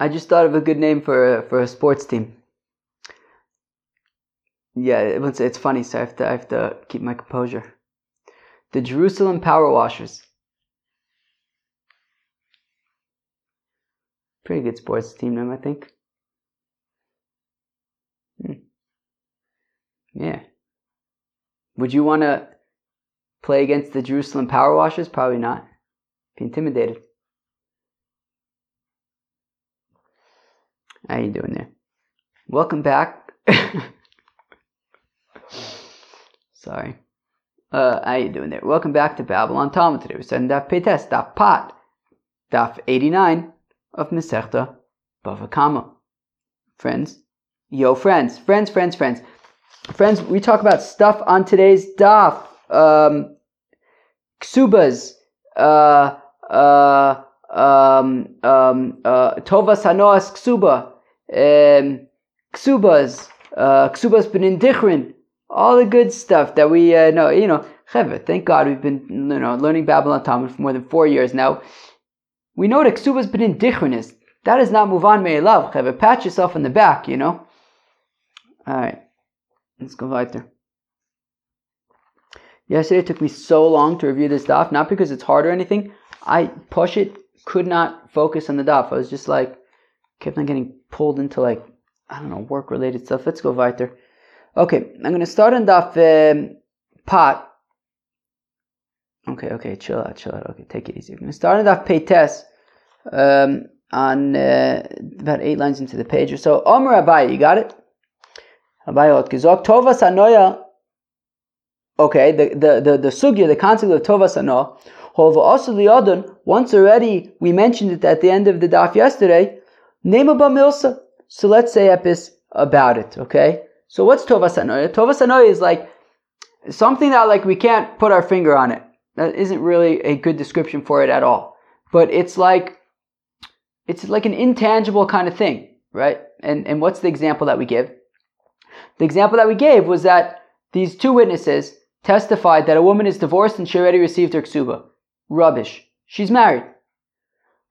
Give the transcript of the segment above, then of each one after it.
I just thought of a good name for a, for a sports team. Yeah, it's, funny, so I have to I have to keep my composure. The Jerusalem Power Washers. Pretty good sports team name, I think. Hmm. Yeah. Would you want to play against the Jerusalem Power Washers? Probably not. Be intimidated. How you doing there? Welcome back. Sorry. Uh, how you doing there? Welcome back to Babble On Talmud today. We're studying Daf Peites, Daf Pat, Daf 89 of Masechta Bava. Friends, yo friends, friends, friends, friends. Friends, we talk about stuff on today's Daf. Um, ksubas, uh, uh, um, um, uh, Tova Sanoas Ksuba, um, Ksubas, uh, Ksubas Benindichrin, all the good stuff that we uh, know. You know, Cheve, thank God we've been you know learning Babble On Talmud for more than four years now. We know what Ksubas Benindichrin is. That is not on love. Cheve, pat yourself in the back, you know. All right, let's go weiter. Yesterday it took me so long to review this daf, not because it's hard or anything. I push it, could not focus on the daf. I was just like, kept on getting pulled into like, I don't know, work related stuff. Let's go weiter. Okay, I'm to start on daf um, pot. Okay, okay, chill out, chill out. Okay, take it easy. I'm to start on daf peites um, on uh, about eight lines into the page so. Omer Abai, you got it? Abai Otkizok. Tova Sanoya Okay, the, the, the, the sugya, the concept of Tova Sano, once already we mentioned it at the end of the daf yesterday, name a milsa. So let's say epis about it, okay? So what's Tova Sanoya? Tova Sanoya is like something that like we can't put our finger on it. That isn't really a good description for it at all. But it's like it's like an intangible kind of thing, right? And and what's the example that we give? The example that we gave was that these two witnesses testified that a woman is divorced and she already received her ksuba. Rubbish. She's married.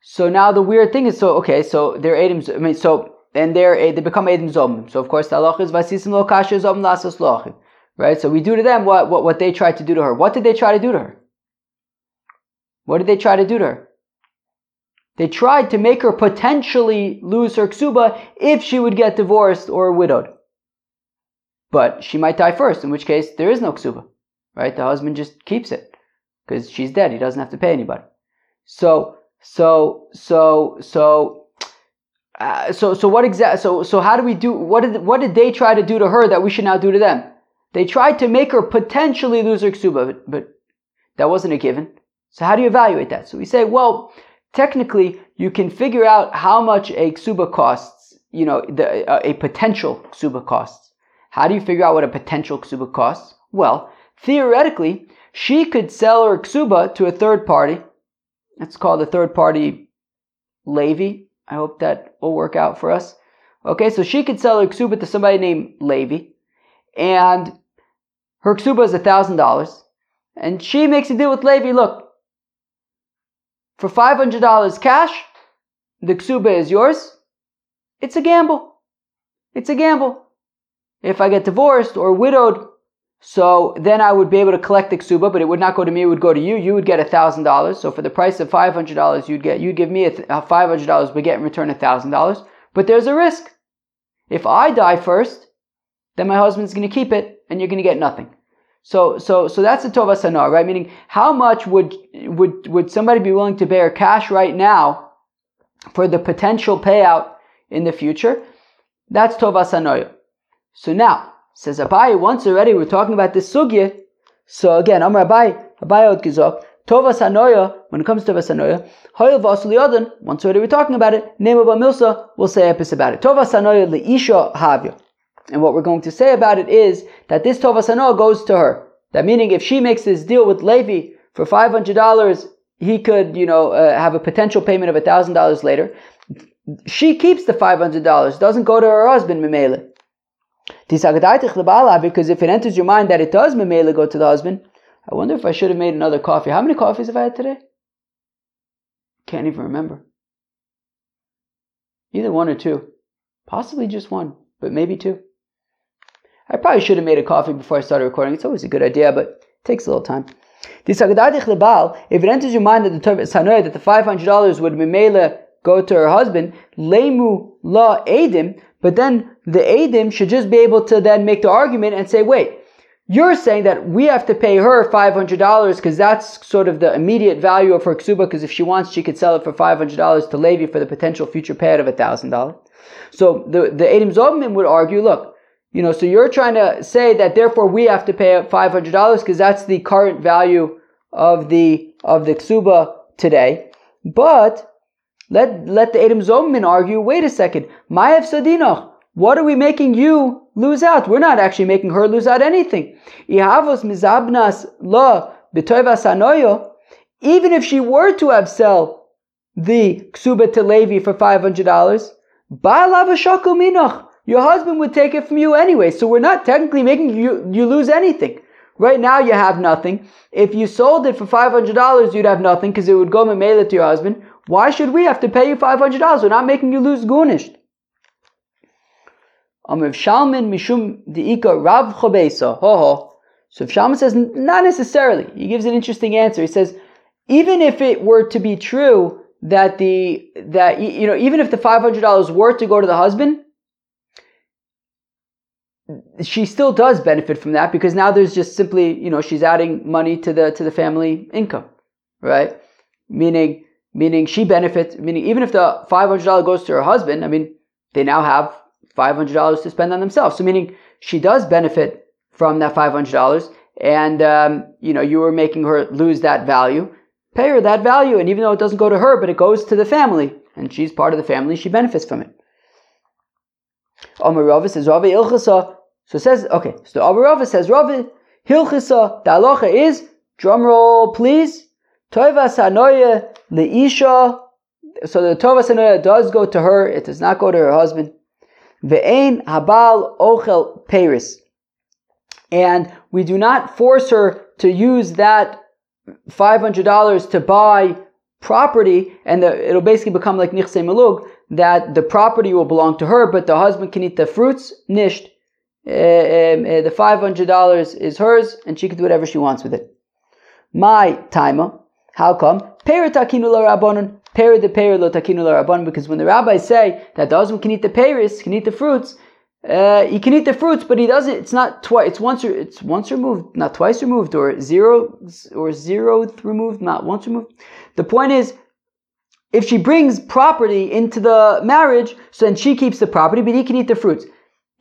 So now the weird thing is, so okay, so they're Adam, I mean, so and they're eh, they become Adam Zomim. So of course the halacha is vasisim lo kasha zom lasas lochim. Right? So we do to them what, what what they tried to do to her. What did they try to do to her? What did they try to do to her? They tried to make her potentially lose her ksuba if she would get divorced or widowed. But she might die first, in which case there is no ksuba right? The husband just keeps it because she's dead. He doesn't have to pay anybody. So, so, so, so, uh, so, so what exact? So, so how do we do? What did what did they try to do to her that we should now do to them? They tried to make her potentially lose her ksuba, but, but that wasn't a given. So how do you evaluate that? So we say, well, technically, you can figure out how much a ksuba costs. You know, the, uh, a potential ksuba costs. How do you figure out what a potential ksuba costs? Well, Theoretically, she could sell her ksuba to a third party. It's called a third party Levi. I hope that will work out for us. Okay, so she could sell her ksuba to somebody named Levi, and her ksuba is thousand dollars, and she makes a deal with Levi. Look, for five hundred dollars cash, the ksuba is yours. It's a gamble. It's a gamble. If I get divorced or widowed so then I would be able to collect the ksuba, but it would not go to me; it would go to you. You would get a thousand dollars. So for the price of five hundred dollars, you'd get you'd give me a five hundred dollars, but get in return a thousand dollars. But there's a risk. If I die first, then my husband's going to keep it, and you're going to get nothing. So so so that's a tova right? Meaning, how much would would would somebody be willing to bear cash right now for the potential payout in the future? That's tova sanoya. So now Says Abai, once already we're talking about this sugya. So again, Amar Abai, Abai od gizok, Tova Sanoya, when it comes to Tova Sanoya, Hoyel once already we're talking about it, name of Milsa, we'll say piece about it. Tova Sanoya Leisha Havya. And what we're going to say about it is that this Tova Sanoya goes to her. That meaning if she makes this deal with Levi for $500, he could, you know, uh, have a potential payment of $1,000 later. She keeps the $500, doesn't go to her husband, Mimele. Because if it enters your mind that it does memela go to the husband, I wonder if I should have made another coffee. How many coffees have I had today? Can't even remember. Either one or two. Possibly just one, but maybe two. I probably should have made a coffee before I started recording. It's always a good idea, but it takes a little time. If it enters your mind that the that the five hundred dollars would mele go to her husband, lemu la edim, but then the edim should just be able to then make the argument and say, wait, you're saying that we have to pay her $500 because that's sort of the immediate value of her ksuba because if she wants, she could sell it for $500 to Levi for the potential future payout of $1,000. So the, the Edim Zobim would argue, look, you know, so you're trying to say that therefore we have to pay $500 because that's the current value of the, of the ksuba today. But let, let the Edim Zobim argue, wait a second, Mayev Sadinoch, what are we making you lose out? We're not actually making her lose out anything. mizabnas la Even if she were to have sell the ksuba to Levi for five hundred dollars, your husband would take it from you anyway. So we're not technically making you you lose anything. Right now you have nothing. If you sold it for five hundred dollars, you'd have nothing because it would go memela to your husband. Why should we have to pay you five hundred dollars? We're not making you lose gunished. Amr Shalman Mishum Rav. So if Shalman says not necessarily, he gives an interesting answer. He says, even if it were to be true that the that you know, even if the five hundred dollars were to go to the husband, she still does benefit from that because now there's just simply, you know, she's adding money to the to the family income, right? Meaning meaning she benefits, meaning even if the five hundred dollars goes to her husband, I mean, they now have $500 to spend on themselves. So meaning she does benefit from that $500 and, um, you know, you were making her lose that value. Pay her that value. And even though it doesn't go to her, but it goes to the family and she's part of the family, she benefits from it. Omer Rava says, Rava Ilchasa. So it says, okay, so Omer Rava says, Rava Hilchasa, the halacha is, drum roll please, Toiva Sanoya Leisha. So the Tova Sanoya does go to her, it does not go to her husband. Ve'ein habal ochel peris. And we do not force her to use that $500 to buy property, and the, it'll basically become like nichse melug, that the property will belong to her, but the husband can eat the fruits, nisht. Uh, uh, the $500 is hers, and she can do whatever she wants with it. My taima, how come? Peritakinu la rabbanon. Peri the peri lo takinu rabban because when the rabbis say that the husband can eat the peris, can eat the fruits, uh, he can eat the fruits, but he doesn't. It's not twice. It's once. It's once removed, not twice removed, or zero or zero removed, not once removed. The point is, if she brings property into the marriage, so then she keeps the property, but he can eat the fruits.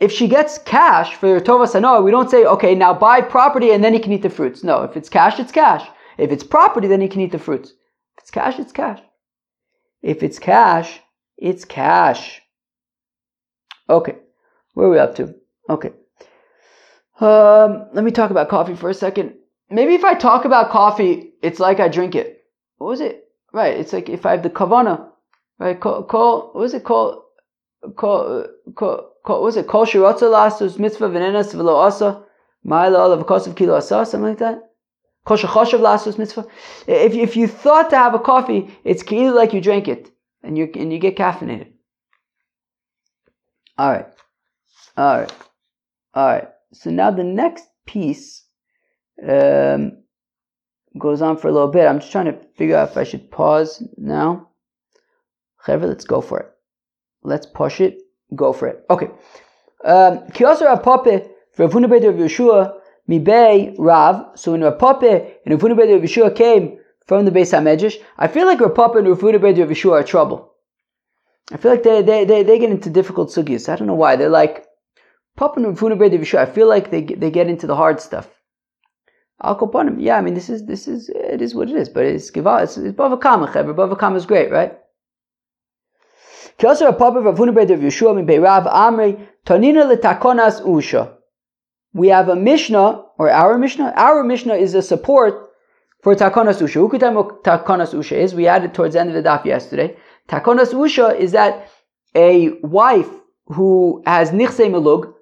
If she gets cash for Tova Sanoa, we don't say, okay, now buy property and then he can eat the fruits. No, if it's cash, it's cash. If it's property, then he can eat the fruits. If it's cash, it's cash. If it's cash, it's cash. Okay, where are we up to? Okay. Um, let me talk about coffee for a second. Maybe if I talk about coffee, it's like I drink it. What was it? Right, it's like if I have the kavana, right? Call, call what was it called? Call, call, what was it? Kol shirotza lasus mitzvah venenas v'lo asa ma'ila olav kosav kilo something like that. If, if you thought to have a coffee, it's either like you drank it and you and you get caffeinated. All right, all right, all right. So now the next piece um, goes on for a little bit. I'm just trying to figure out if I should pause now. let's go for it. Let's push it. Go for it. Okay. Um, Yeshua Mibei Rav. So when Rav Papa and Rav Huna Bedi Yeshua came from the Beis Hamedrash, I feel like Rav Papa and Rav Huna Bedi Yeshua are trouble. I feel like they, they, they, they get into difficult sugyas. I don't know why. They're like, Papa and Rav Huna Bedi Yeshua, I feel like they, they get into the hard stuff. Al yeah, I mean, this is, this is, it is what it is, but it's Giva, it's, it's Bava Kama, Chaver. Bava Kama is great, right? Kiosar Papa Rav Huna Bedi Yeshua, Mibei Rav Amri, Tonina letakonas Usha we have a Mishnah, or our Mishnah. Our Mishnah is a support for Takonas Usha. Who Takonas Usha is? We added towards the end of the daf yesterday. Takonas Usha is that a wife who has Nichse Melug,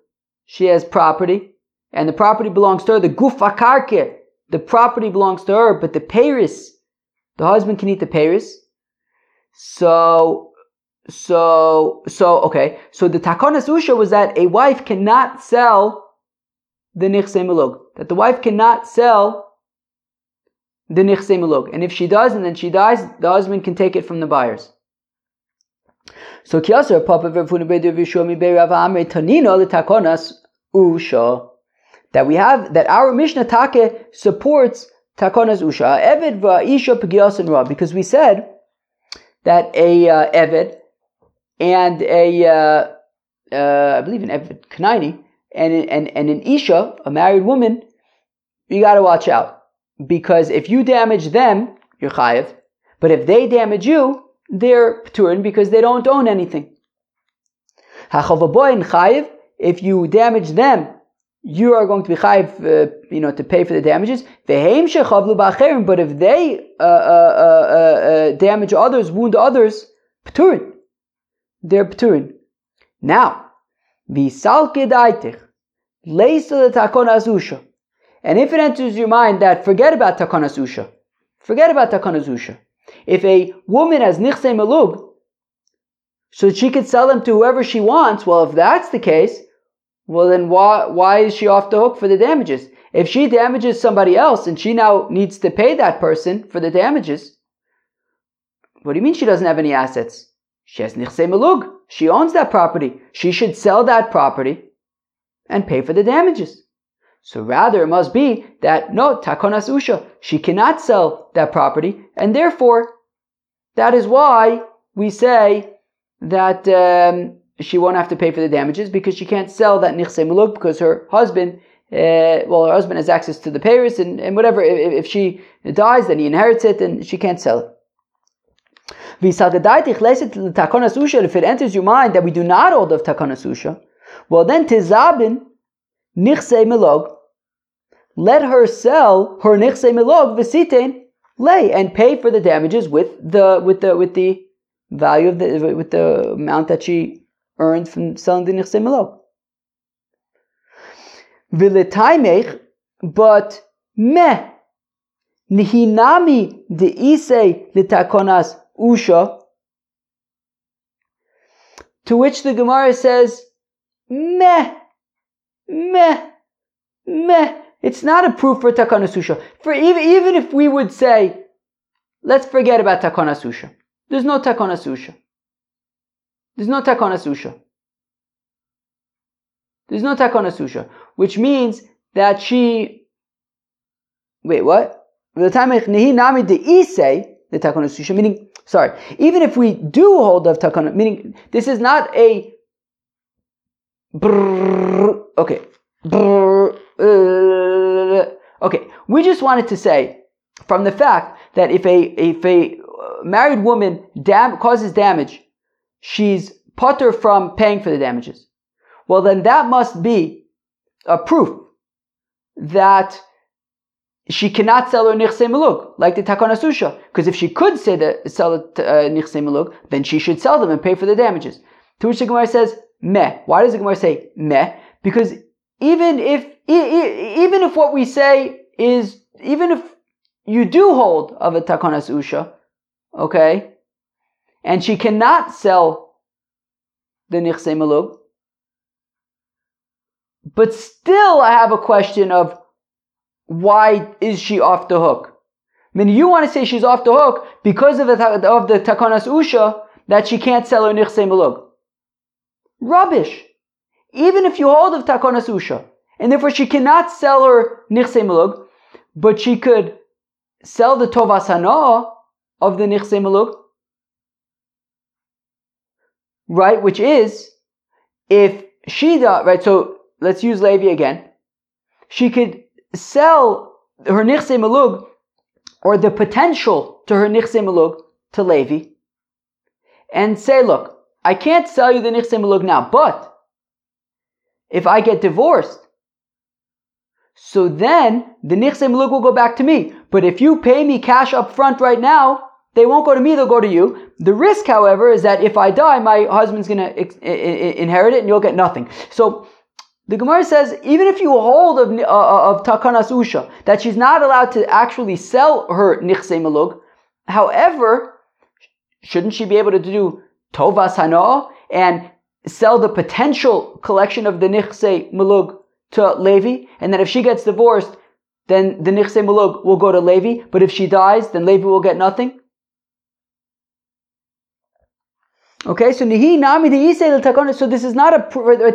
she has property, and the property belongs to her, the Guf Akarke, the property belongs to her, but the Paris, the husband can eat the Paris. So, so so okay. So the takonas usha was that a wife cannot sell the nichse. That the wife cannot sell the nichse. And if she does, and then she dies, the husband can take it from the buyers. So kiyasar papa tanino the takonas usha. That we have that our Mishnah Take supports takonas usha. Eved va'isha pegiyasin ra because we said that a uh, and a, uh, uh, I believe an Eved Knaini, and, and, and an Isha, a married woman, you gotta watch out. Because if you damage them, you're chayiv. But if they damage you, they're pturin because they don't own anything. Chayiv, if you damage them, you are going to be chayiv, uh, you know, to pay for the damages. But if they uh, uh, uh, uh, damage others, wound others, pturin they're pturin. Now, visalke And if it enters your mind that forget about takona azusha, forget about takona azusha. If a woman has nichse melug, so she could sell them to whoever she wants, well, if that's the case, well then why, why is she off the hook for the damages? If she damages somebody else and she now needs to pay that person for the damages, what do you mean she doesn't have any assets? She has nichse melug. She owns that property. She should sell that property and pay for the damages. So rather it must be that no, takonas usha, she cannot sell that property, and therefore that is why we say that um, she won't have to pay for the damages because she can't sell that nichse melug because her husband, uh, well, her husband has access to the payers and, and whatever. If, if she dies, then he inherits it, and she can't sell it. If it enters your mind that we do not hold of takonas usha, well then tizabin nichse milog. Let her sell her nichse milog v'sitein lay and pay for the damages with the with the with the value of the with the amount that she earned from selling the nichse milog. V'letaimech, but meh nihinami de ise litakonas Usha. To which the Gemara says, meh, meh, meh. It's not a proof for Takana Susha. For even, even if we would say, let's forget about Takana Susha. There's no Takana Susha. There's no Takana Susha. There's no Takana Susha. Which means that she, wait, what? The time nami de isay, the Takana Susha, meaning Sorry. Even if we do hold of takana, meaning this is not a okay. Uh, okay. We just wanted to say from the fact that if a if a married woman dam- causes damage, she's putter from paying for the damages. Well, then that must be a proof that she cannot sell her nichse melug, like the takana susha. Because if she could say sell uh, nichse then she should sell them and pay for the damages. To which the Gemara says meh. Why does the Gemara say meh? Because even if even if what we say is even if you do hold of a takanas usha, okay, and she cannot sell the nichse melug, but still I have a question of why is she off the hook? I mean, you want to say she's off the hook because of the, of the takanas usha that she can't sell her nichse melug. Rubbish. Even if you hold of takanas usha, and therefore she cannot sell her nichse melug, but she could sell the tovas of the nichse melug, right? Which is if she does, right? So let's use Levi again. She could sell her nichse malug or the potential to her nichse malug to Levi and say, look, I can't sell you the nichse malug now, but if I get divorced, so then the nichse malug will go back to me. But if you pay me cash up front right now, they won't go to me, they'll go to you. The risk, however, is that if I die, my husband's going to inherit it and you'll get nothing. So the Gemara says even if you hold of, uh, uh, of takanas usha that she's not allowed to actually sell her nichse malug, however, shouldn't she be able to do tovas hana and sell the potential collection of the nichse mulug to Levi, and then if she gets divorced, then the nichse mulug will go to Levi, but if she dies, then Levi will get nothing. Okay, so nihi nami the So this is not a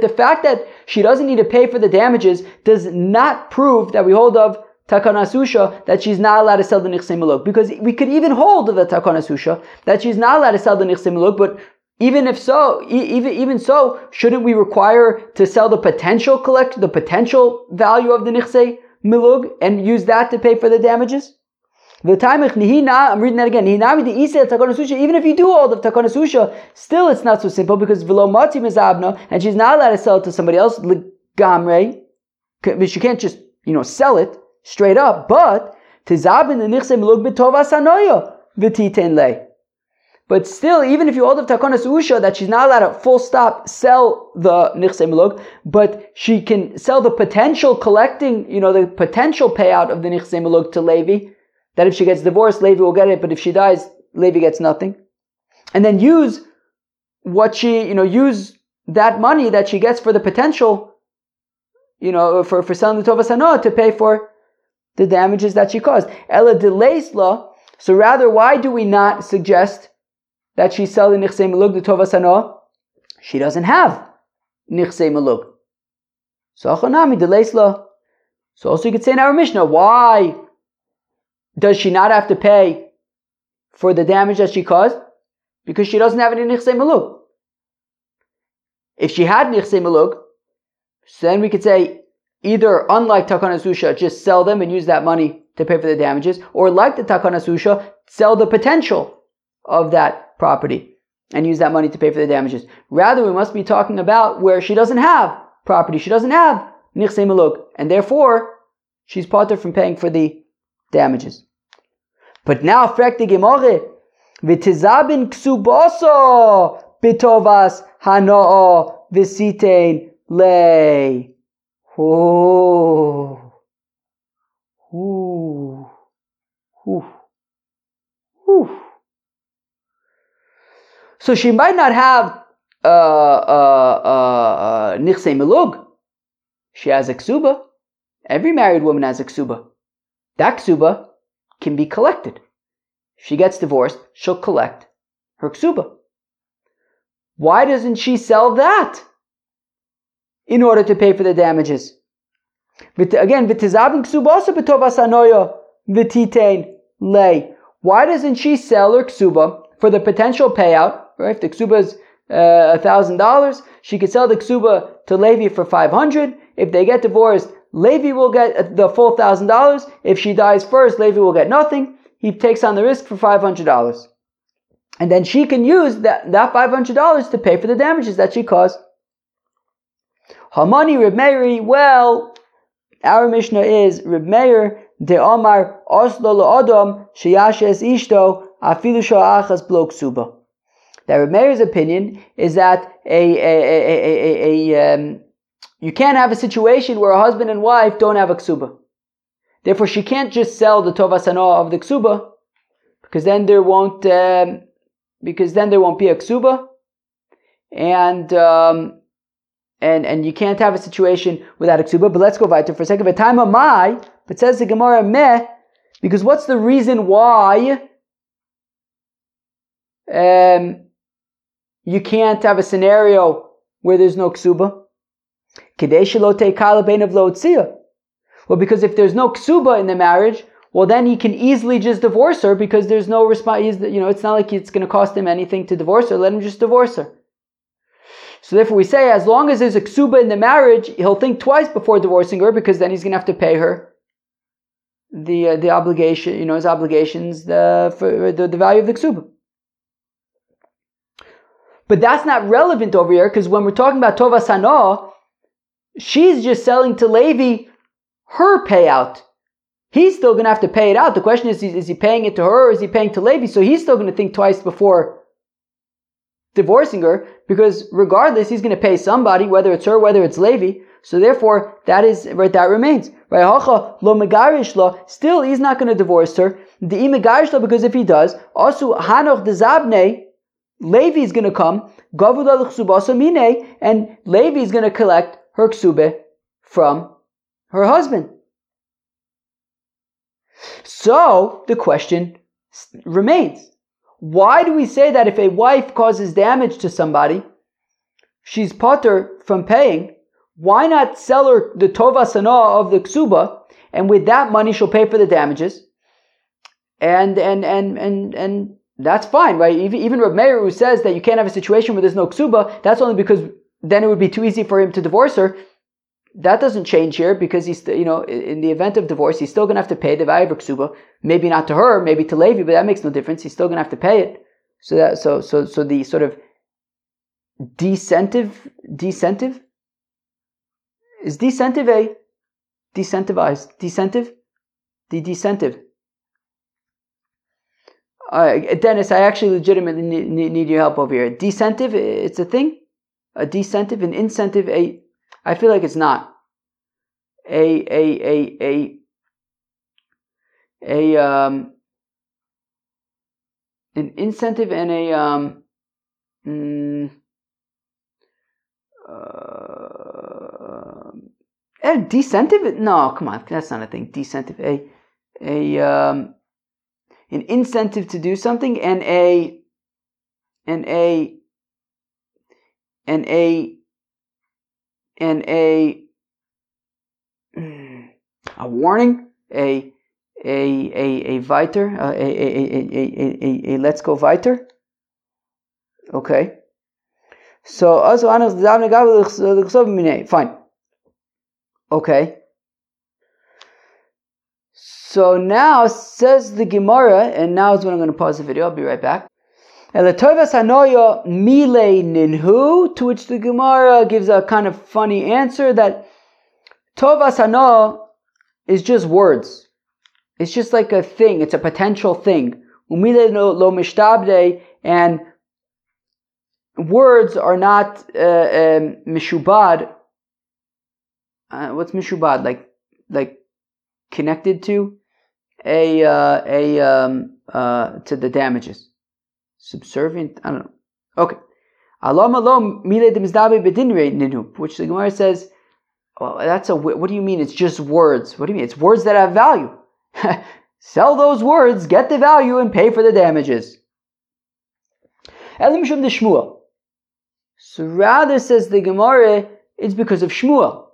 the fact that she doesn't need to pay for the damages does not prove that we hold of takana susha that she's not allowed to sell the nichse muluk. Because we could even hold the takana susha that she's not allowed to sell the nichse muluk, but even if so, even even so, shouldn't we require to sell the potential collect the potential value of the nichse milug and use that to pay for the damages? The time I'm reading that again. Even if you do all of takana susha, still it's not so simple because velo mati mizabna, and she's not allowed to sell it to somebody else. Gamre, she can't just you know sell it straight up. But. But still, even if you hold of takonas usha that she's not allowed to full stop sell the nichse milug, but she can sell the potential collecting, you know, the potential payout of the nichse milug to Levi that if she gets divorced, Levi will get it, but if she dies, Levi gets nothing. And then use what she, you know, use that money that she gets for the potential, you know, for, for selling the Tovas Hanoah to pay for the damages that she caused. Ella delays law. So rather, why do we not suggest that she sell the Nichse Melug, the Hanoah? She doesn't have Nichse Melug. So Achanami delays law. So also you could say in our Mishnah, why does she not have to pay for the damage that she caused? Because she doesn't have any nichse maluk. If she had nichse maluk, so then we could say either unlike takana susha, just sell them and use that money to pay for the damages, or like the takana susha, sell the potential of that property and use that money to pay for the damages. Rather, we must be talking about where she doesn't have property, she doesn't have nichse maluk, and therefore she's parted from paying for the damages. But now, fragt die Gemorre, v'tizabin ksuboso bitovas hano'o v'sitein lei. Oh. Ooh. Ooh. Ooh. So she might not have uh, uh, uh, uh. She has a ksuba. Every married woman has a ksuba. That ksuba can be collected. If she gets divorced, she'll collect her ksuba. Why doesn't she sell that in order to pay for the damages? Again, v'tizabin ksuba betovas v'titain lay. Why doesn't she sell her ksuba for the potential payout? Right, if the ksuba is uh, thousand dollars, she could sell the ksuba to Levi for five hundred. If they get divorced, Levi will get the full thousand dollars. If she dies first, Levi will get nothing. He takes on the risk for five hundred dollars. And then she can use that, that five hundred dollars to pay for the damages that she caused. Hamani Reb Meir, well, our Mishnah is Reb Meir de Omar Oslo Adam Sheyashes Ishto Afilu Achas Blok Suba. That Reb Meir's opinion is that a, a, a, a, a, a um, you can't have a situation where a husband and wife don't have a ksuba. Therefore, she can't just sell the tovasana of the ksuba, because then there won't, um, because then there won't be a ksuba, and um, and and you can't have a situation without a ksuba. But let's go weiter for a second. But Time of my, but says the Gemara meh, because what's the reason why um, you can't have a scenario where there's no ksuba? Well, because if there's no ksuba in the marriage, well, then he can easily just divorce her because there's no response. You know, it's not like it's going to cost him anything to divorce her. Let him just divorce her. So therefore, we say as long as there's a ksuba in the marriage, he'll think twice before divorcing her because then he's going to have to pay her the uh, the obligation. You know, his obligations the for the, the value of the ksuba. But that's not relevant over here because when we're talking about tova sanah, she's just selling to Levi her payout. He's still going to have to pay it out. The question is, is he paying it to her or is he paying to Levi? So he's still going to think twice before divorcing her because regardless, he's going to pay somebody, whether it's her, whether it's Levi. So therefore, that is right. That remains right. lo megarish lo. Still, he's not going to divorce her. The imegarish lo because if he does, also hanoch the zabne Levi is going to come, and Levi is going to collect her ksube from her husband. So the question remains. Why do we say that if a wife causes damage to somebody, she's potter from paying? Why not sell her the tova sana of the ksuba, and with that money she'll pay for the damages? And and and and and that's fine, right? Even, even Reb Meir, who says that you can't have a situation where there's no ksuba, that's only because then it would be too easy for him to divorce her. That doesn't change here because he's, you know, in the event of divorce, he's still going to have to pay the value of ksuba. Maybe not to her, maybe to Levi, but that makes no difference. He's still going to have to pay it. So that, so, so, so the sort of decentive, decentive is decentive a decentivized, decentive, the decentive. Uh, Dennis, I actually legitimately need, need, need, your help over here. Decentive, it's a thing. A decentive, an incentive, a. I feel like it's not. A a a a a um an incentive and a um mm, uh, a decentive? No, come on, that's not a thing. Decentive, a a um an incentive to do something and a and a and a and a a warning, a a a a viter, a a a a a, a, let's go viter. Okay. So also fine. Okay. So now says the Gemara, and now is when I'm going to pause the video. I'll be right back. Elatovas hanoya mile ninhu, to which the Gemara gives a kind of funny answer that tovas hano is just words. It's just like a thing. It's a potential thing. Umile lo mishtabde, and words are not uh, um, mishubad. Uh, what's mishubad? Like, like connected to? a uh, a um, uh, to the damages. Subservient. I don't know. Okay. Alam alom mile ninu, which the Gemara says, well, that's a. What do you mean? It's just words. What do you mean? It's words that have value. Sell those words, get the value, and pay for the damages. Elim Shum the Shmuel. So rather says the Gemara, it's because of Shmuel.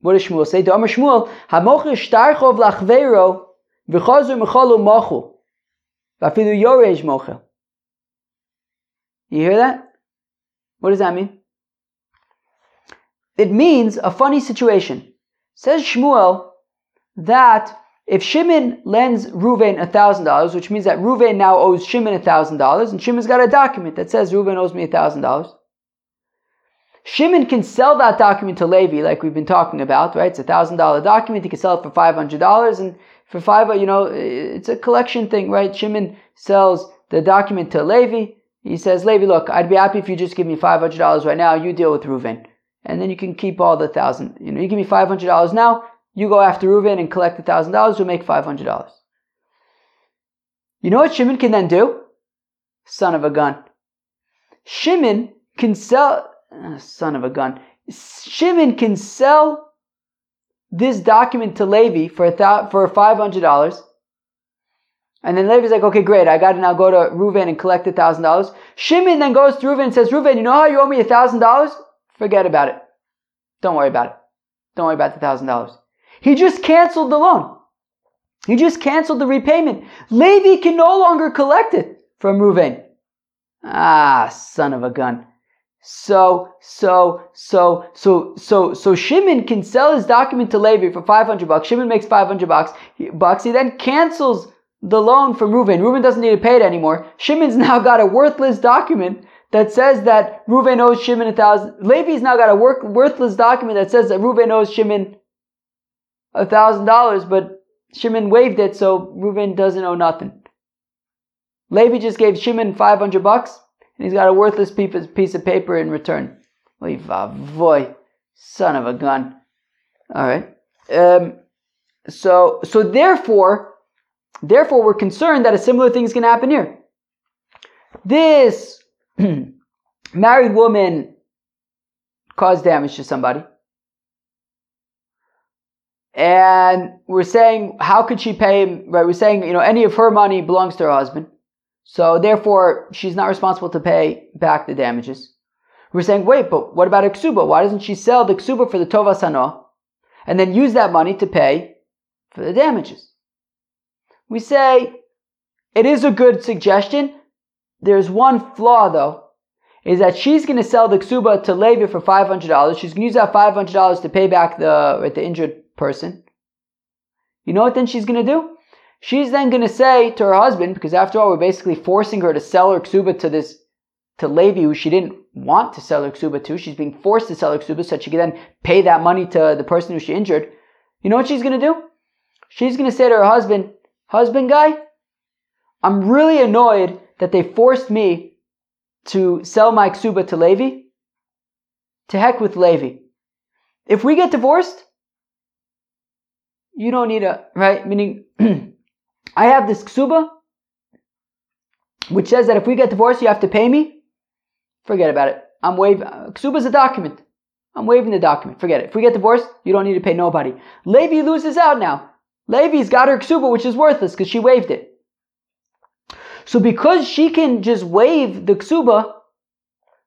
What does Shmuel say? Amar Shmuel, Hamocher shtarchov lachveiro v'chazu mecholu mochu v'afilu yorej mochel. You hear that? What does that mean? It means a funny situation. Says Shmuel that if Shimon lends Ruvain $1,000, which means that Ruvain now owes Shimon $1,000, and Shimon's got a document that says Ruvain owes me $1,000, Shimon can sell that document to Levi, like we've been talking about, right? It's a thousand dollar document. He can sell it for five hundred dollars, and for five, you know, it's a collection thing, right? Shimon sells the document to Levi. He says, Levi, look, I'd be happy if you just give me five hundred dollars right now. You deal with Reuven, and then you can keep all the thousand. You know, you give me five hundred dollars now. You go after Reuven and collect the thousand dollars. You'll make five hundred dollars. You know what Shimon can then do? Son of a gun. Shimon can sell uh, son of a gun. Shimon can sell this document to Levi for a th- for five hundred dollars, and then Levi's like, "Okay, great, I got to now go to Reuven and collect a thousand dollars." Shimon then goes to Reuven and says, "Reuven, you know how you owe me a thousand dollars? Forget about it. Don't worry about it. Don't worry about the thousand dollars." He just canceled the loan. He just canceled the repayment. Levi can no longer collect it from Reuven. Ah, son of a gun. So, so, so, so, so, so Shimon can sell his document to Levi for 500 bucks. Shimon makes 500 bucks. bucks. He then cancels the loan from Reuven. Reuven doesn't need to pay it anymore. Shimon's now got a worthless document that says that Reuven owes Shimon a thousand. Levi's now got a work, worthless document that says that Reuven owes Shimon a thousand dollars, but Shimon waived it, so Reuven doesn't owe nothing. Levi just gave Shimon 500 bucks and he's got a worthless piece of paper in return. Boy, son of a gun. All right. Um, so, so therefore, therefore, we're concerned that a similar thing is going to happen here. this married woman caused damage to somebody. And we're saying, how could she pay him? Right? We're saying, you know, any of her money belongs to her husband. So therefore, she's not responsible to pay back the damages. We're saying, wait, but what about ksuba? Why doesn't she sell the ksuba for the tova sana and then use that money to pay for the damages? We say, it is a good suggestion. There's one flaw though, is that she's going to sell the ksuba to Levi for $500. She's going to use that $500 to pay back the, the injured person. You know what then she's going to do? She's then going to say to her husband, because after all, we're basically forcing her to sell her ksuba to this, to Levi, who she didn't want to sell her ksuba to. She's being forced to sell her ksuba so she can then pay that money to the person who she injured. You know what she's going to do? She's going to say to her husband, husband guy, I'm really annoyed that they forced me to sell my ksuba to Levi. To heck with Levi. If we get divorced, you don't need a, right? Meaning, I have this ksuba, which says that if we get divorced, you have to pay me. Forget about it. I'm waiving. Ksuba is a document. I'm waiving the document. Forget it. If we get divorced, you don't need to pay nobody. Levi loses out now. Levi's got her ksuba, which is worthless because she waived it. So because she can just waive the ksuba,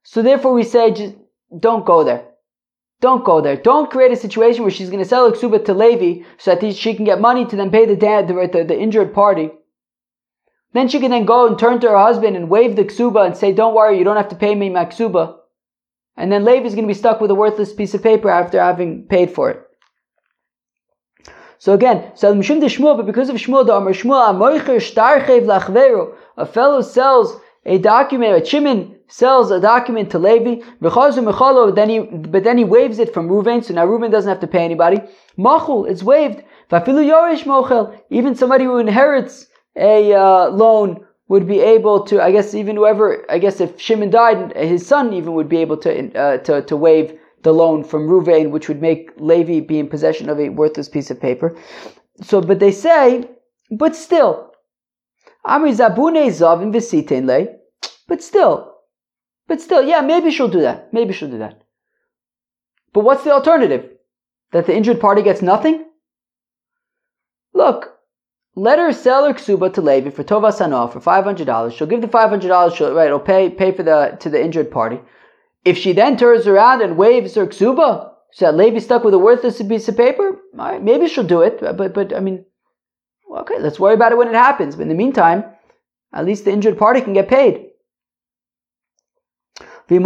so therefore we say just don't go there. Don't go there. Don't create a situation where she's going to sell ksuba to Levi so that she can get money to then pay the dad, the, the, the injured party. Then she can then go and turn to her husband and wave the ksuba and say, don't worry, you don't have to pay me my ksuba. And then Levi is going to be stuck with a worthless piece of paper after having paid for it. So again, so Mishum de Shmuel, but because of Shmuel, the Amr Shmuel, Shtarchev Lachveru, a fellow sells a document, a chimin sells a document to Levi, then he, but then he waves it from Reuven, so now Reuven doesn't have to pay anybody. Machul, it's waived. Even somebody who inherits a uh, loan would be able to, I guess, even whoever, I guess if Shimon died, his son even would be able to, uh, to, to waive the loan from Ruvain, which would make Levi be in possession of a worthless piece of paper. So, but they say, but still, Amri Zabune Vesiten Le, but still, but still, yeah, maybe she'll do that. Maybe she'll do that. But what's the alternative? That the injured party gets nothing? Look, let her sell her ksuba to Levi for Tova Sanah for five hundred dollars. She'll give the five hundred dollars. She'll right. It'll pay pay for the to the injured party. If she then turns around and waves her ksuba, so that Levi's stuck with a worthless piece of paper, right, maybe she'll do it. But but I mean, okay, let's worry about it when it happens. But in the meantime, at least the injured party can get paid. And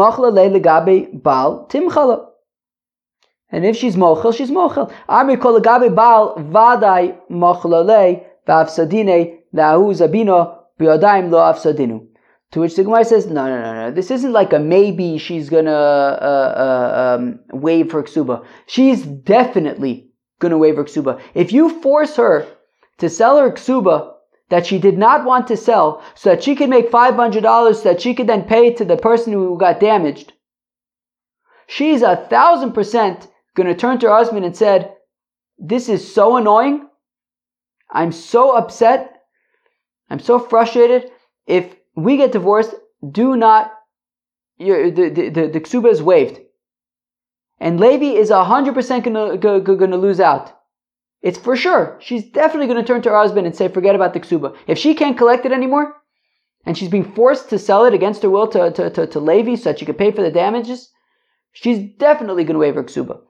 if she's mochel, she's mochel. Amri kol legabe baal vaday mochlale v'afsadine lahu zabino b'yadayim lo afsadinu. To which the Gemara says, no, no, no, no. This isn't like a maybe she's gonna uh, uh, um, waive her ksuba. She's definitely gonna waive her ksuba. If you force her to sell her ksuba that she did not want to sell, so that she could make five hundred dollars, so that she could then pay to the person who got damaged, she's a thousand percent gonna turn to her husband and said, "This is so annoying. I'm so upset. I'm so frustrated. If we get divorced, do not, the, the, the, the ksuba is waived. And Levi is 100% gonna, gonna, gonna lose out. It's for sure. She's definitely gonna turn to her husband and say, forget about the ksuba. If she can't collect it anymore, and she's being forced to sell it against her will to, to, to, to Levi so that she could pay for the damages, she's definitely gonna waive her ksuba.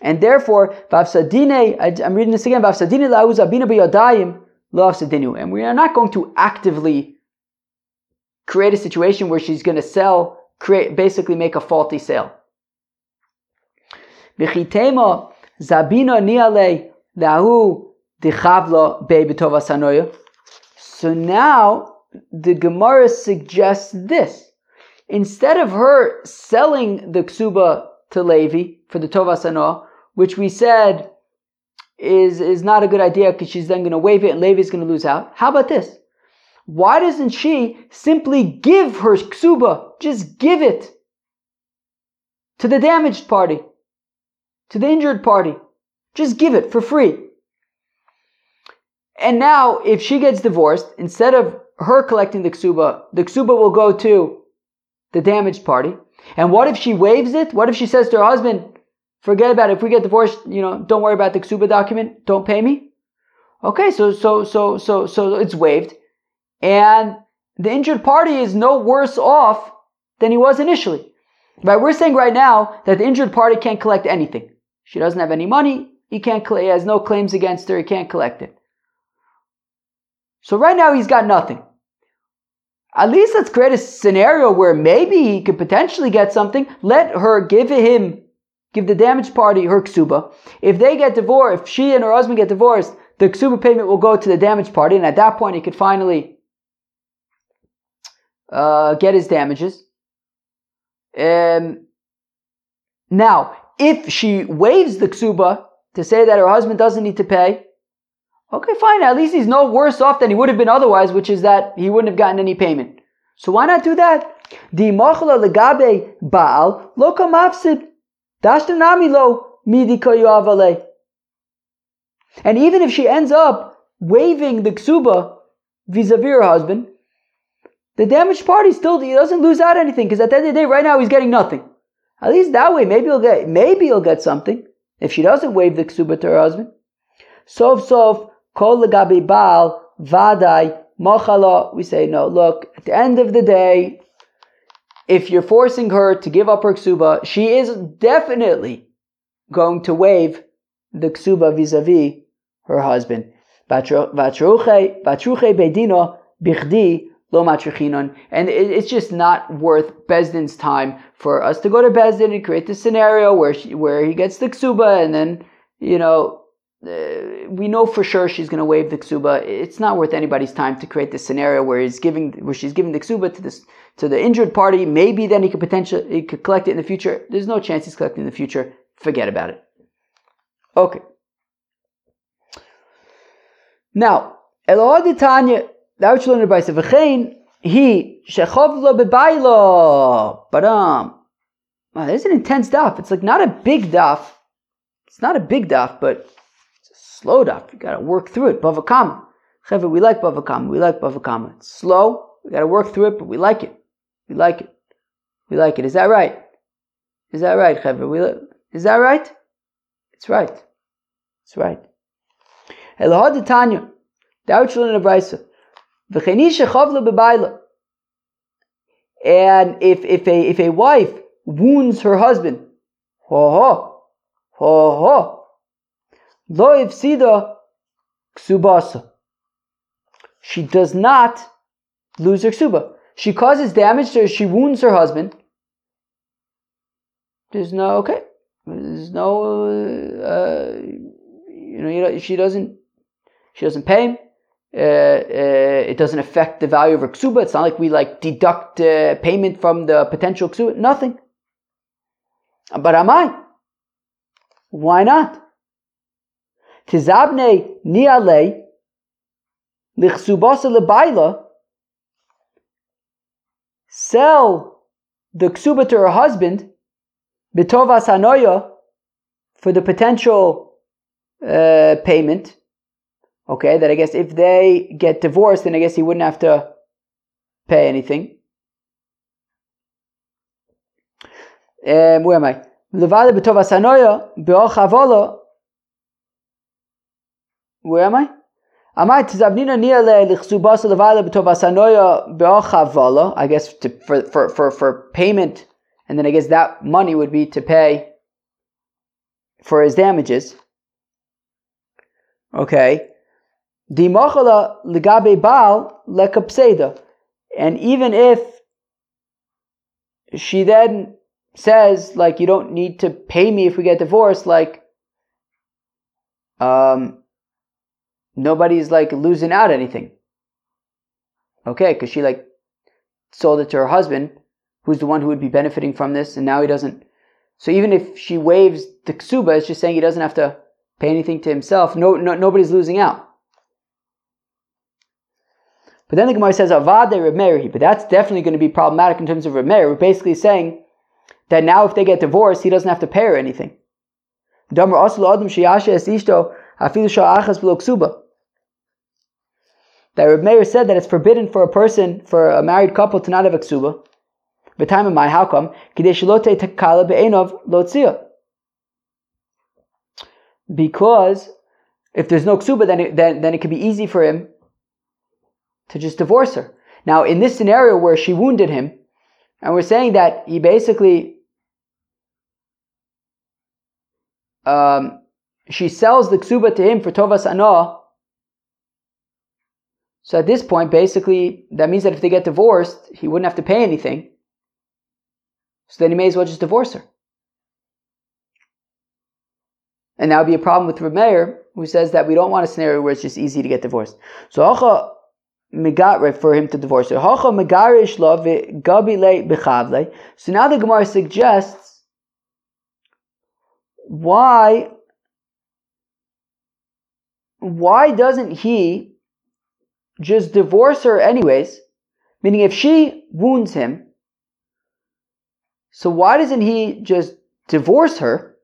And therefore, Vavsadine, I'm reading this again, Vavsadine la'uz abina b'yadayim lo And we are not going to actively create a situation where she's going to sell, create, basically make a faulty sale. zabino niale So now the Gemara suggests this. Instead of her selling the ksuba to Levi for the tova sanoa, which we said is, is not a good idea because she's then going to waive it and Levi's going to lose out. How about this? Why doesn't she simply give her ksuba? Just give it to the damaged party, to the injured party. Just give it for free. And now, if she gets divorced, instead of her collecting the ksuba, the ksuba will go to the damaged party. And what if she waives it? What if she says to her husband, forget about it. If we get divorced, you know, don't worry about the ksuba document. Don't pay me. Okay, so, so, so, so, so it's waived. And the injured party is no worse off than he was initially. Right? We're saying right now that the injured party can't collect anything. She doesn't have any money. He can't, he has no claims against her. He can't collect it. So right now he's got nothing. At least let's create a scenario where maybe he could potentially get something. Let her give him, give the damaged party her ksuba. If they get divorced, if she and her husband get divorced, the ksuba payment will go to the damaged party, and at that point he could finally uh, get his damages. Um, now, if she waives the ksuba to say that her husband doesn't need to pay, okay, fine. At least he's no worse off than he would have been otherwise, which is that he wouldn't have gotten any payment. So why not do that? Di legabe baal lo kamafsid dashtanami lo midi And even if she ends up waiving the ksuba vis-a-vis her husband, the damaged party still he doesn't lose out anything because at the end of the day, right now he's getting nothing. At least that way, maybe he'll get maybe he'll get something if she doesn't waive the ksuba to her husband. Sof sof kol legabi baal vaday mochala. We say no. Look, at the end of the day, if you're forcing her to give up her ksuba, she is definitely going to waive the ksuba vis-a-vis her husband. Bedino bichdi lo matrichinon, and it's just not worth Bezdin's time for us to go to Bezdin and create this scenario where she, where he gets the ksuba, and then you know uh, we know for sure she's going to waive the ksuba. It's not worth anybody's time to create this scenario where he's giving where she's giving the ksuba to this to the injured party. Maybe then he could potentially he could collect it in the future. There's no chance he's collecting in the future. Forget about it. Okay. Now, Elohad Tanya that which learned by V'chein, he shechov lo bebaylo. But um, there's an intense daf. It's like not a big daf. It's not a big daf, but it's a slow daf. You got to work through it. Bavakam. Chevra, we like Bavakam. We like Bavakam. It's slow. We got to work through it, but we like it. We like it. We like it. Is that right? Is that right, Chevra? We li- is that right? It's right. It's right. Elohad Tanya. Which learned Brisa. And if, if, a, if a wife wounds her husband, ho ho, ho ho, lo ifsida ksubasa. She does not lose her ksuba. She causes damage to her, she wounds her husband. There's no, okay, there's no, uh, you know, she doesn't, she doesn't pay him. Uh, uh, it doesn't affect the value of her ksuba. It's not like we like deduct uh, payment from the potential ksuba. Nothing. But am I? Why not? Tizabne niale lichsubasa lebaila sell the ksuba to her husband bitovas hanoya for the potential uh, payment Okay, that I guess if they get divorced, then I guess he wouldn't have to pay anything. Um, where am I? Where am I? I guess to, for, for, for, for payment, and then I guess that money would be to pay for his damages. Okay. The machala legabe baal lekapseda. And even if she then says, like, you don't need to pay me if we get divorced, like, um, nobody's like losing out anything. Okay, because she like sold it to her husband, who's the one who would be benefiting from this, and now he doesn't. So even if she waives the ksuba, it's just saying he doesn't have to pay anything to himself. No, no nobody's losing out. But then the Gemara says Avade Reb But that's definitely going to be problematic in terms of Reb We're basically saying that now if they get divorced, he doesn't have to pay her anything. that Reb said that it's forbidden for a person, for a married couple, to not have a ksuba. The time of my how come? Because if there's no ksuba, then it, then, then it could be easy for him to just divorce her. Now, in this scenario where she wounded him, and we're saying that he basically um, she sells the ksuba to him for tovas anah. So at this point, basically, that means that if they get divorced, he wouldn't have to pay anything. So then he may as well just divorce her. And that would be a problem with Reb who says that we don't want a scenario where it's just easy to get divorced. So hacha megare for him to divorce her. So now the Gemara suggests why why doesn't he just divorce her anyways? Meaning if she wounds him, so why doesn't he just divorce her?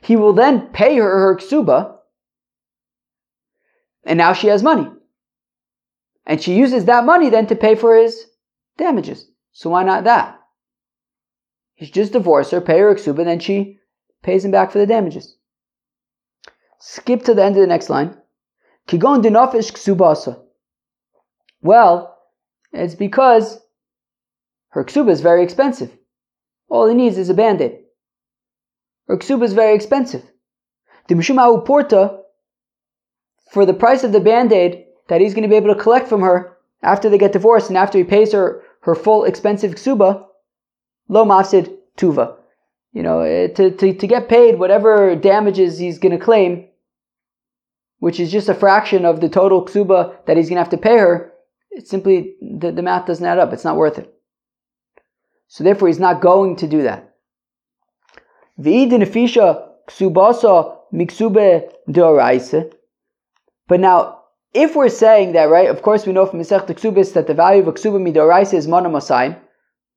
He will then pay her her ksuba, and now she has money. And she uses that money then to pay for his damages. So why not that? He should just divorce her, pay her ksuba, then she pays him back for the damages. Skip to the end of the next line. Kigon dinafish ksubasa. Well, it's because her ksuba is very expensive. All he needs is a band-aid. Her ksuba is very expensive. The Mishumau Porta, for the price of the band-aid that he's going to be able to collect from her after they get divorced and after he pays her her full expensive ksuba, lo mafsid tuva. You know, eh, to, to, to get paid whatever damages he's going to claim, which is just a fraction of the total ksuba that he's going to have to pay her, it's simply, the, the math doesn't add up. It's not worth it. So therefore, he's not going to do that. But now, if we're saying that, right, of course we know from Masech Ksubis that the value of a Ksuba Midoraisa is Mana Masayim,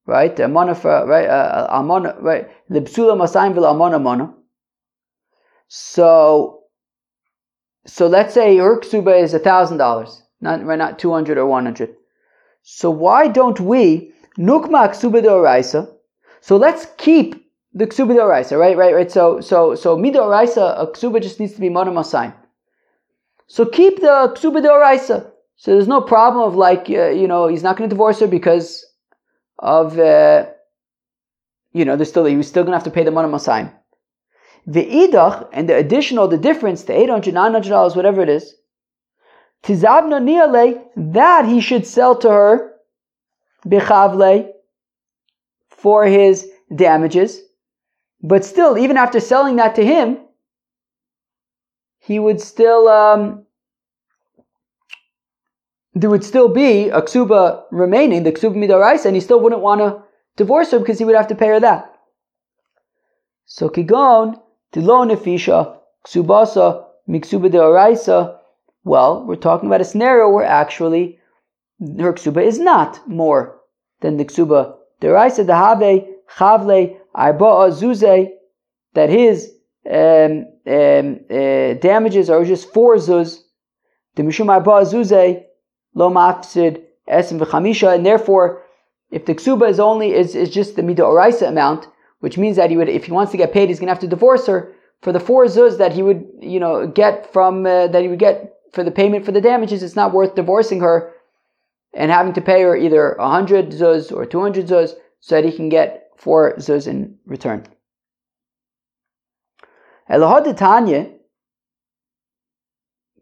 right? A Mana for, right, uh, Amana, right? The Psula Masayim vil. So, so let's say your ksuba is a thousand dollars, not right, not two hundred or one hundred. So why don't we nukma ksuba deoraisa? So let's keep the ksuba deoraisa, right, right, right. So so so midoraisa a ksuba just needs to be monomasayim. So keep the ksuba deoraisa. So there's no problem of like uh, you know he's not going to divorce her because of uh, you know there's still he was still going to have to pay the monomasayim. The idach and the additional, the difference, the 800, 900 dollars, whatever it is, tizavna niale, that he should sell to her, bichavle, for his damages. But still, even after selling that to him, he would still, um, there would still be a ksuba remaining, the ksuba midarais, and he still wouldn't want to divorce her because he would have to pay her that. So kigon, Tilo nefisha, ksubasa, miksuba de oraisa. Well, we're talking about a scenario where actually her ksuba is not more than the ksuba de oraisa. The have chavle arba zuze that his um, um, uh, damages are just four zuz. The mishum arba zuze lo mafsid esim v'chamisha, and therefore, if the ksuba is only is, is just the mida oraisa amount, which means that he would, if he wants to get paid, he's going to have to divorce her for the four zuz that he would, you know, get from uh, that he would get for the payment for the damages. It's not worth divorcing her and having to pay her either hundred zuz or two hundred zuz so that he can get four zuz in return. Elahad Tanya,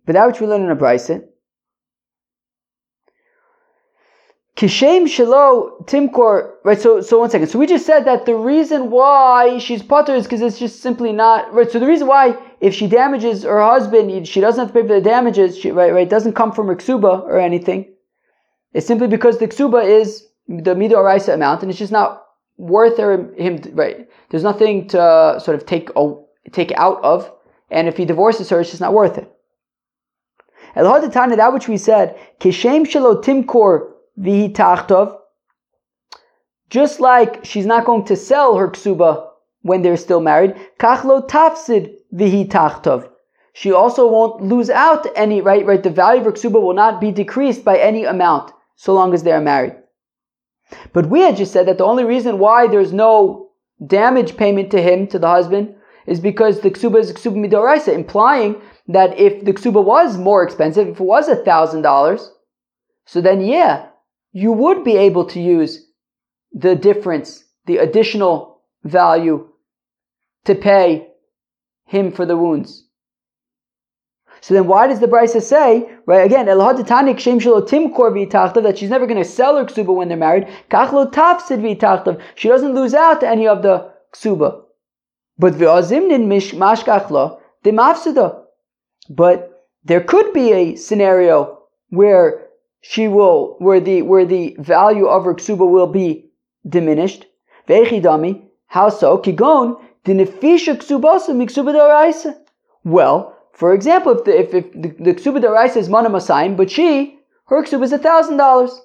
but that which we learn in a brisa, Kishem Shalo Timkor. Right. So so one second. So we just said that the reason why she's putter is because it's just simply not right. So the reason why if she damages her husband, she doesn't have to pay for the damages. She, right. Right. Doesn't come from her ksuba or anything. It's simply because the ksuba is the araisa amount, and it's just not worth her, him. Right. There's nothing to sort of take oh, take out of, and if he divorces her, it's just not worth it. That which we said, Kishem Shalo Timkor v'hitachtov. Just like she's not going to sell her ksuba when they're still married, kachlo tafsid v'hitachtov. she also won't lose out any, right? Right, the value of her ksuba will not be decreased by any amount so long as they are married. But we had just said that the only reason why there's no damage payment to him, to the husband, is because the ksuba is ksuba midoraisa, implying that if the ksuba was more expensive, if it was a thousand dollars, so then yeah, you would be able to use the difference, the additional value to pay him for the wounds. So then why does the Brisa say, right, again, that she's never going to sell her ksuba when they're married, she doesn't lose out to any of the ksuba. But But there could be a scenario where she will, where the, where the value of her ksuba will be diminished. Ve'echidami, How so? Kigon, well, for example, if the, if, if the, the ksuba daraisa is mana masayim, but she, her ksuba is a thousand dollars,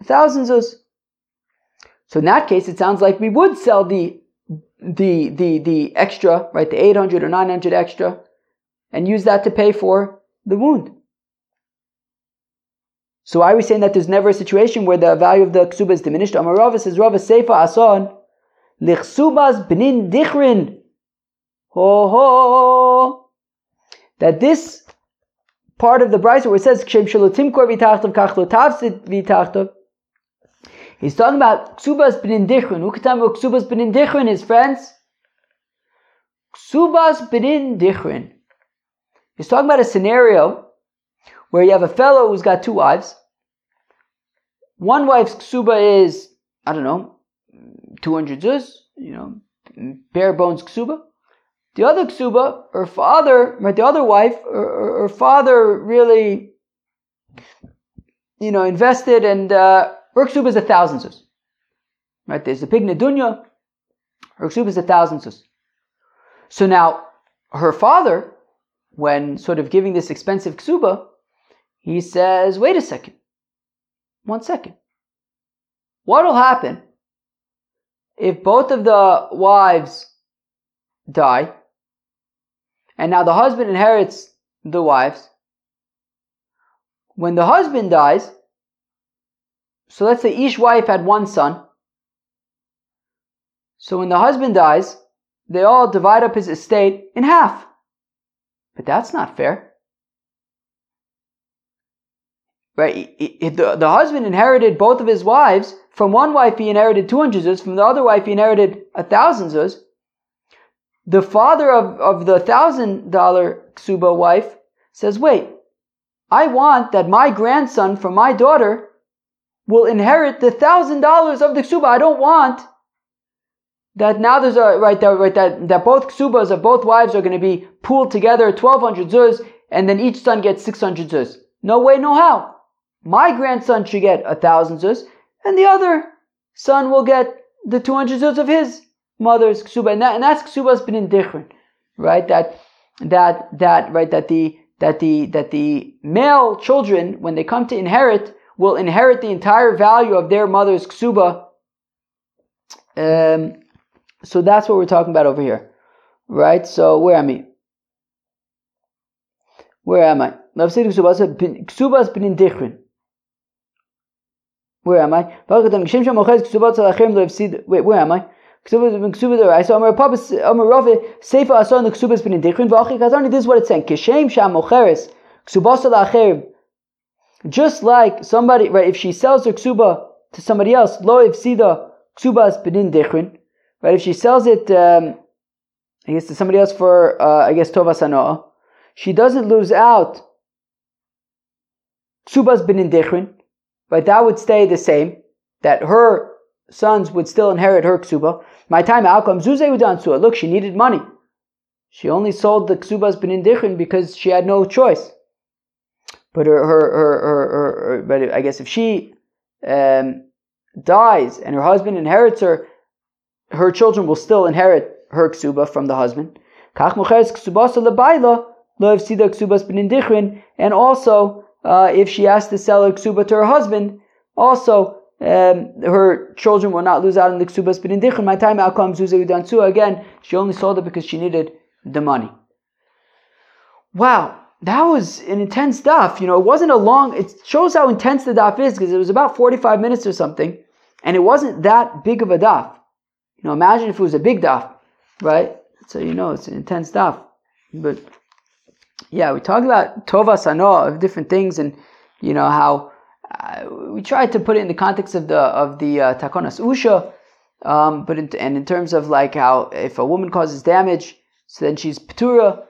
a thousand zuz. So in that case, it sounds like we would sell the the the the extra, right, the eight hundred or nine hundred extra, and use that to pay for the wound. So why are we saying that there's never a situation where the value of the ksuba is diminished? Amar Rava says, Rava Seifa Ason, Lichsubas b'nin dichrin. Ho ho. That this part of the Brisa where it says Kshem Shalotimkor v'tachtav kachlo tavsit v'tachtav. He's talking about ksubas b'nin dichrin. Who can tell me what ksubas b'nin dichrin is, friends? Ksubas b'nin dichrin. He's talking about a scenario where you have a fellow who's got two wives. One wife's ksuba is, I don't know, 200 zuz, you know, bare bones ksuba. The other ksuba, her father, right, the other wife, her, her father really, you know, invested and uh, her is a thousand zuz. Right, there's a big nedunya, her ksuba is a thousand zuz. So now, her father, when sort of giving this expensive ksuba, he says, wait a second, one second. What will happen if both of the wives die, and now the husband inherits the wives, when the husband dies, so let's say each wife had one son. So when the husband dies, they all divide up his estate in half. But that's not fair. Right? The, the husband inherited both of his wives, from one wife he inherited 200 zuz, from the other wife he inherited a thousand zuz. The father of, of the thousand dollar ksuba wife says, wait, I want that my grandson from my daughter will inherit the thousand dollars of the ksuba. I don't want that now there's a right that right that, that both ksubas of both wives are going to be pooled together, twelve hundred zuz, and then each son gets six hundred zuz. No way, no how. My grandson should get a thousand zuz, and the other son will get the 200 zuz of his mother's ksuba, and, that, and that's ksubas b'nin dichrin, right? That that that right that the that the that the male children when they come to inherit will inherit the entire value of their mother's ksuba. Um, so that's what we're talking about over here, right? So where am I? Where am I? Ksubas b'nin dichrin. Where am I? Wait, where am I? Dichrin. This is what it's saying. Kishem Sham Mocheres Ksubas La'acherim. Just like somebody, right? If she sells her ksuba to somebody else, lo sida ksubas bin dichrin. Right? If she sells it, um, I guess to somebody else for, uh, I guess tova sanoa, she doesn't lose out ksubas bin dichrin. Right? That would stay the same. That her sons would still inherit her ksuba. My time outcome zuze udansua. Look, she needed money. She only sold the ksubas bin dichrin because she had no choice. But her, her, her, her, her but I guess if she um, dies and her husband inherits her, her children will still inherit her ksuba from the husband. And also, uh, if she has to sell her ksuba to her husband, also um, her children will not lose out on the ksubas. But in dichrin, my time outcomes again. She only sold it because she needed the money. wow, that was an intense daf. You know, it wasn't a long, it shows how intense the daf is because it was about 45 minutes or something, and it wasn't that big of a daf. You know, imagine if it was a big daf, right? So you know it's an intense daf. But yeah, we talked about tova sano of different things, and you know how uh, we tried to put it in the context of the of the uh, takonas usha, um, but in, and in terms of like how if a woman causes damage, so then she's patura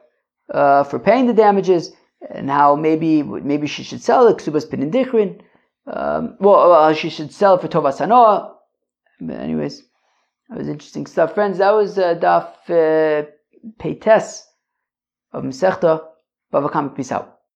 uh, for paying the damages, and how maybe maybe she should sell the ksubas pinindichrin. Um, well, uh, she should sell it for tova sanoa. But anyways, that was interesting stuff, friends. That was uh, daf uh, peites of Masechta Bava Kama. Peace out.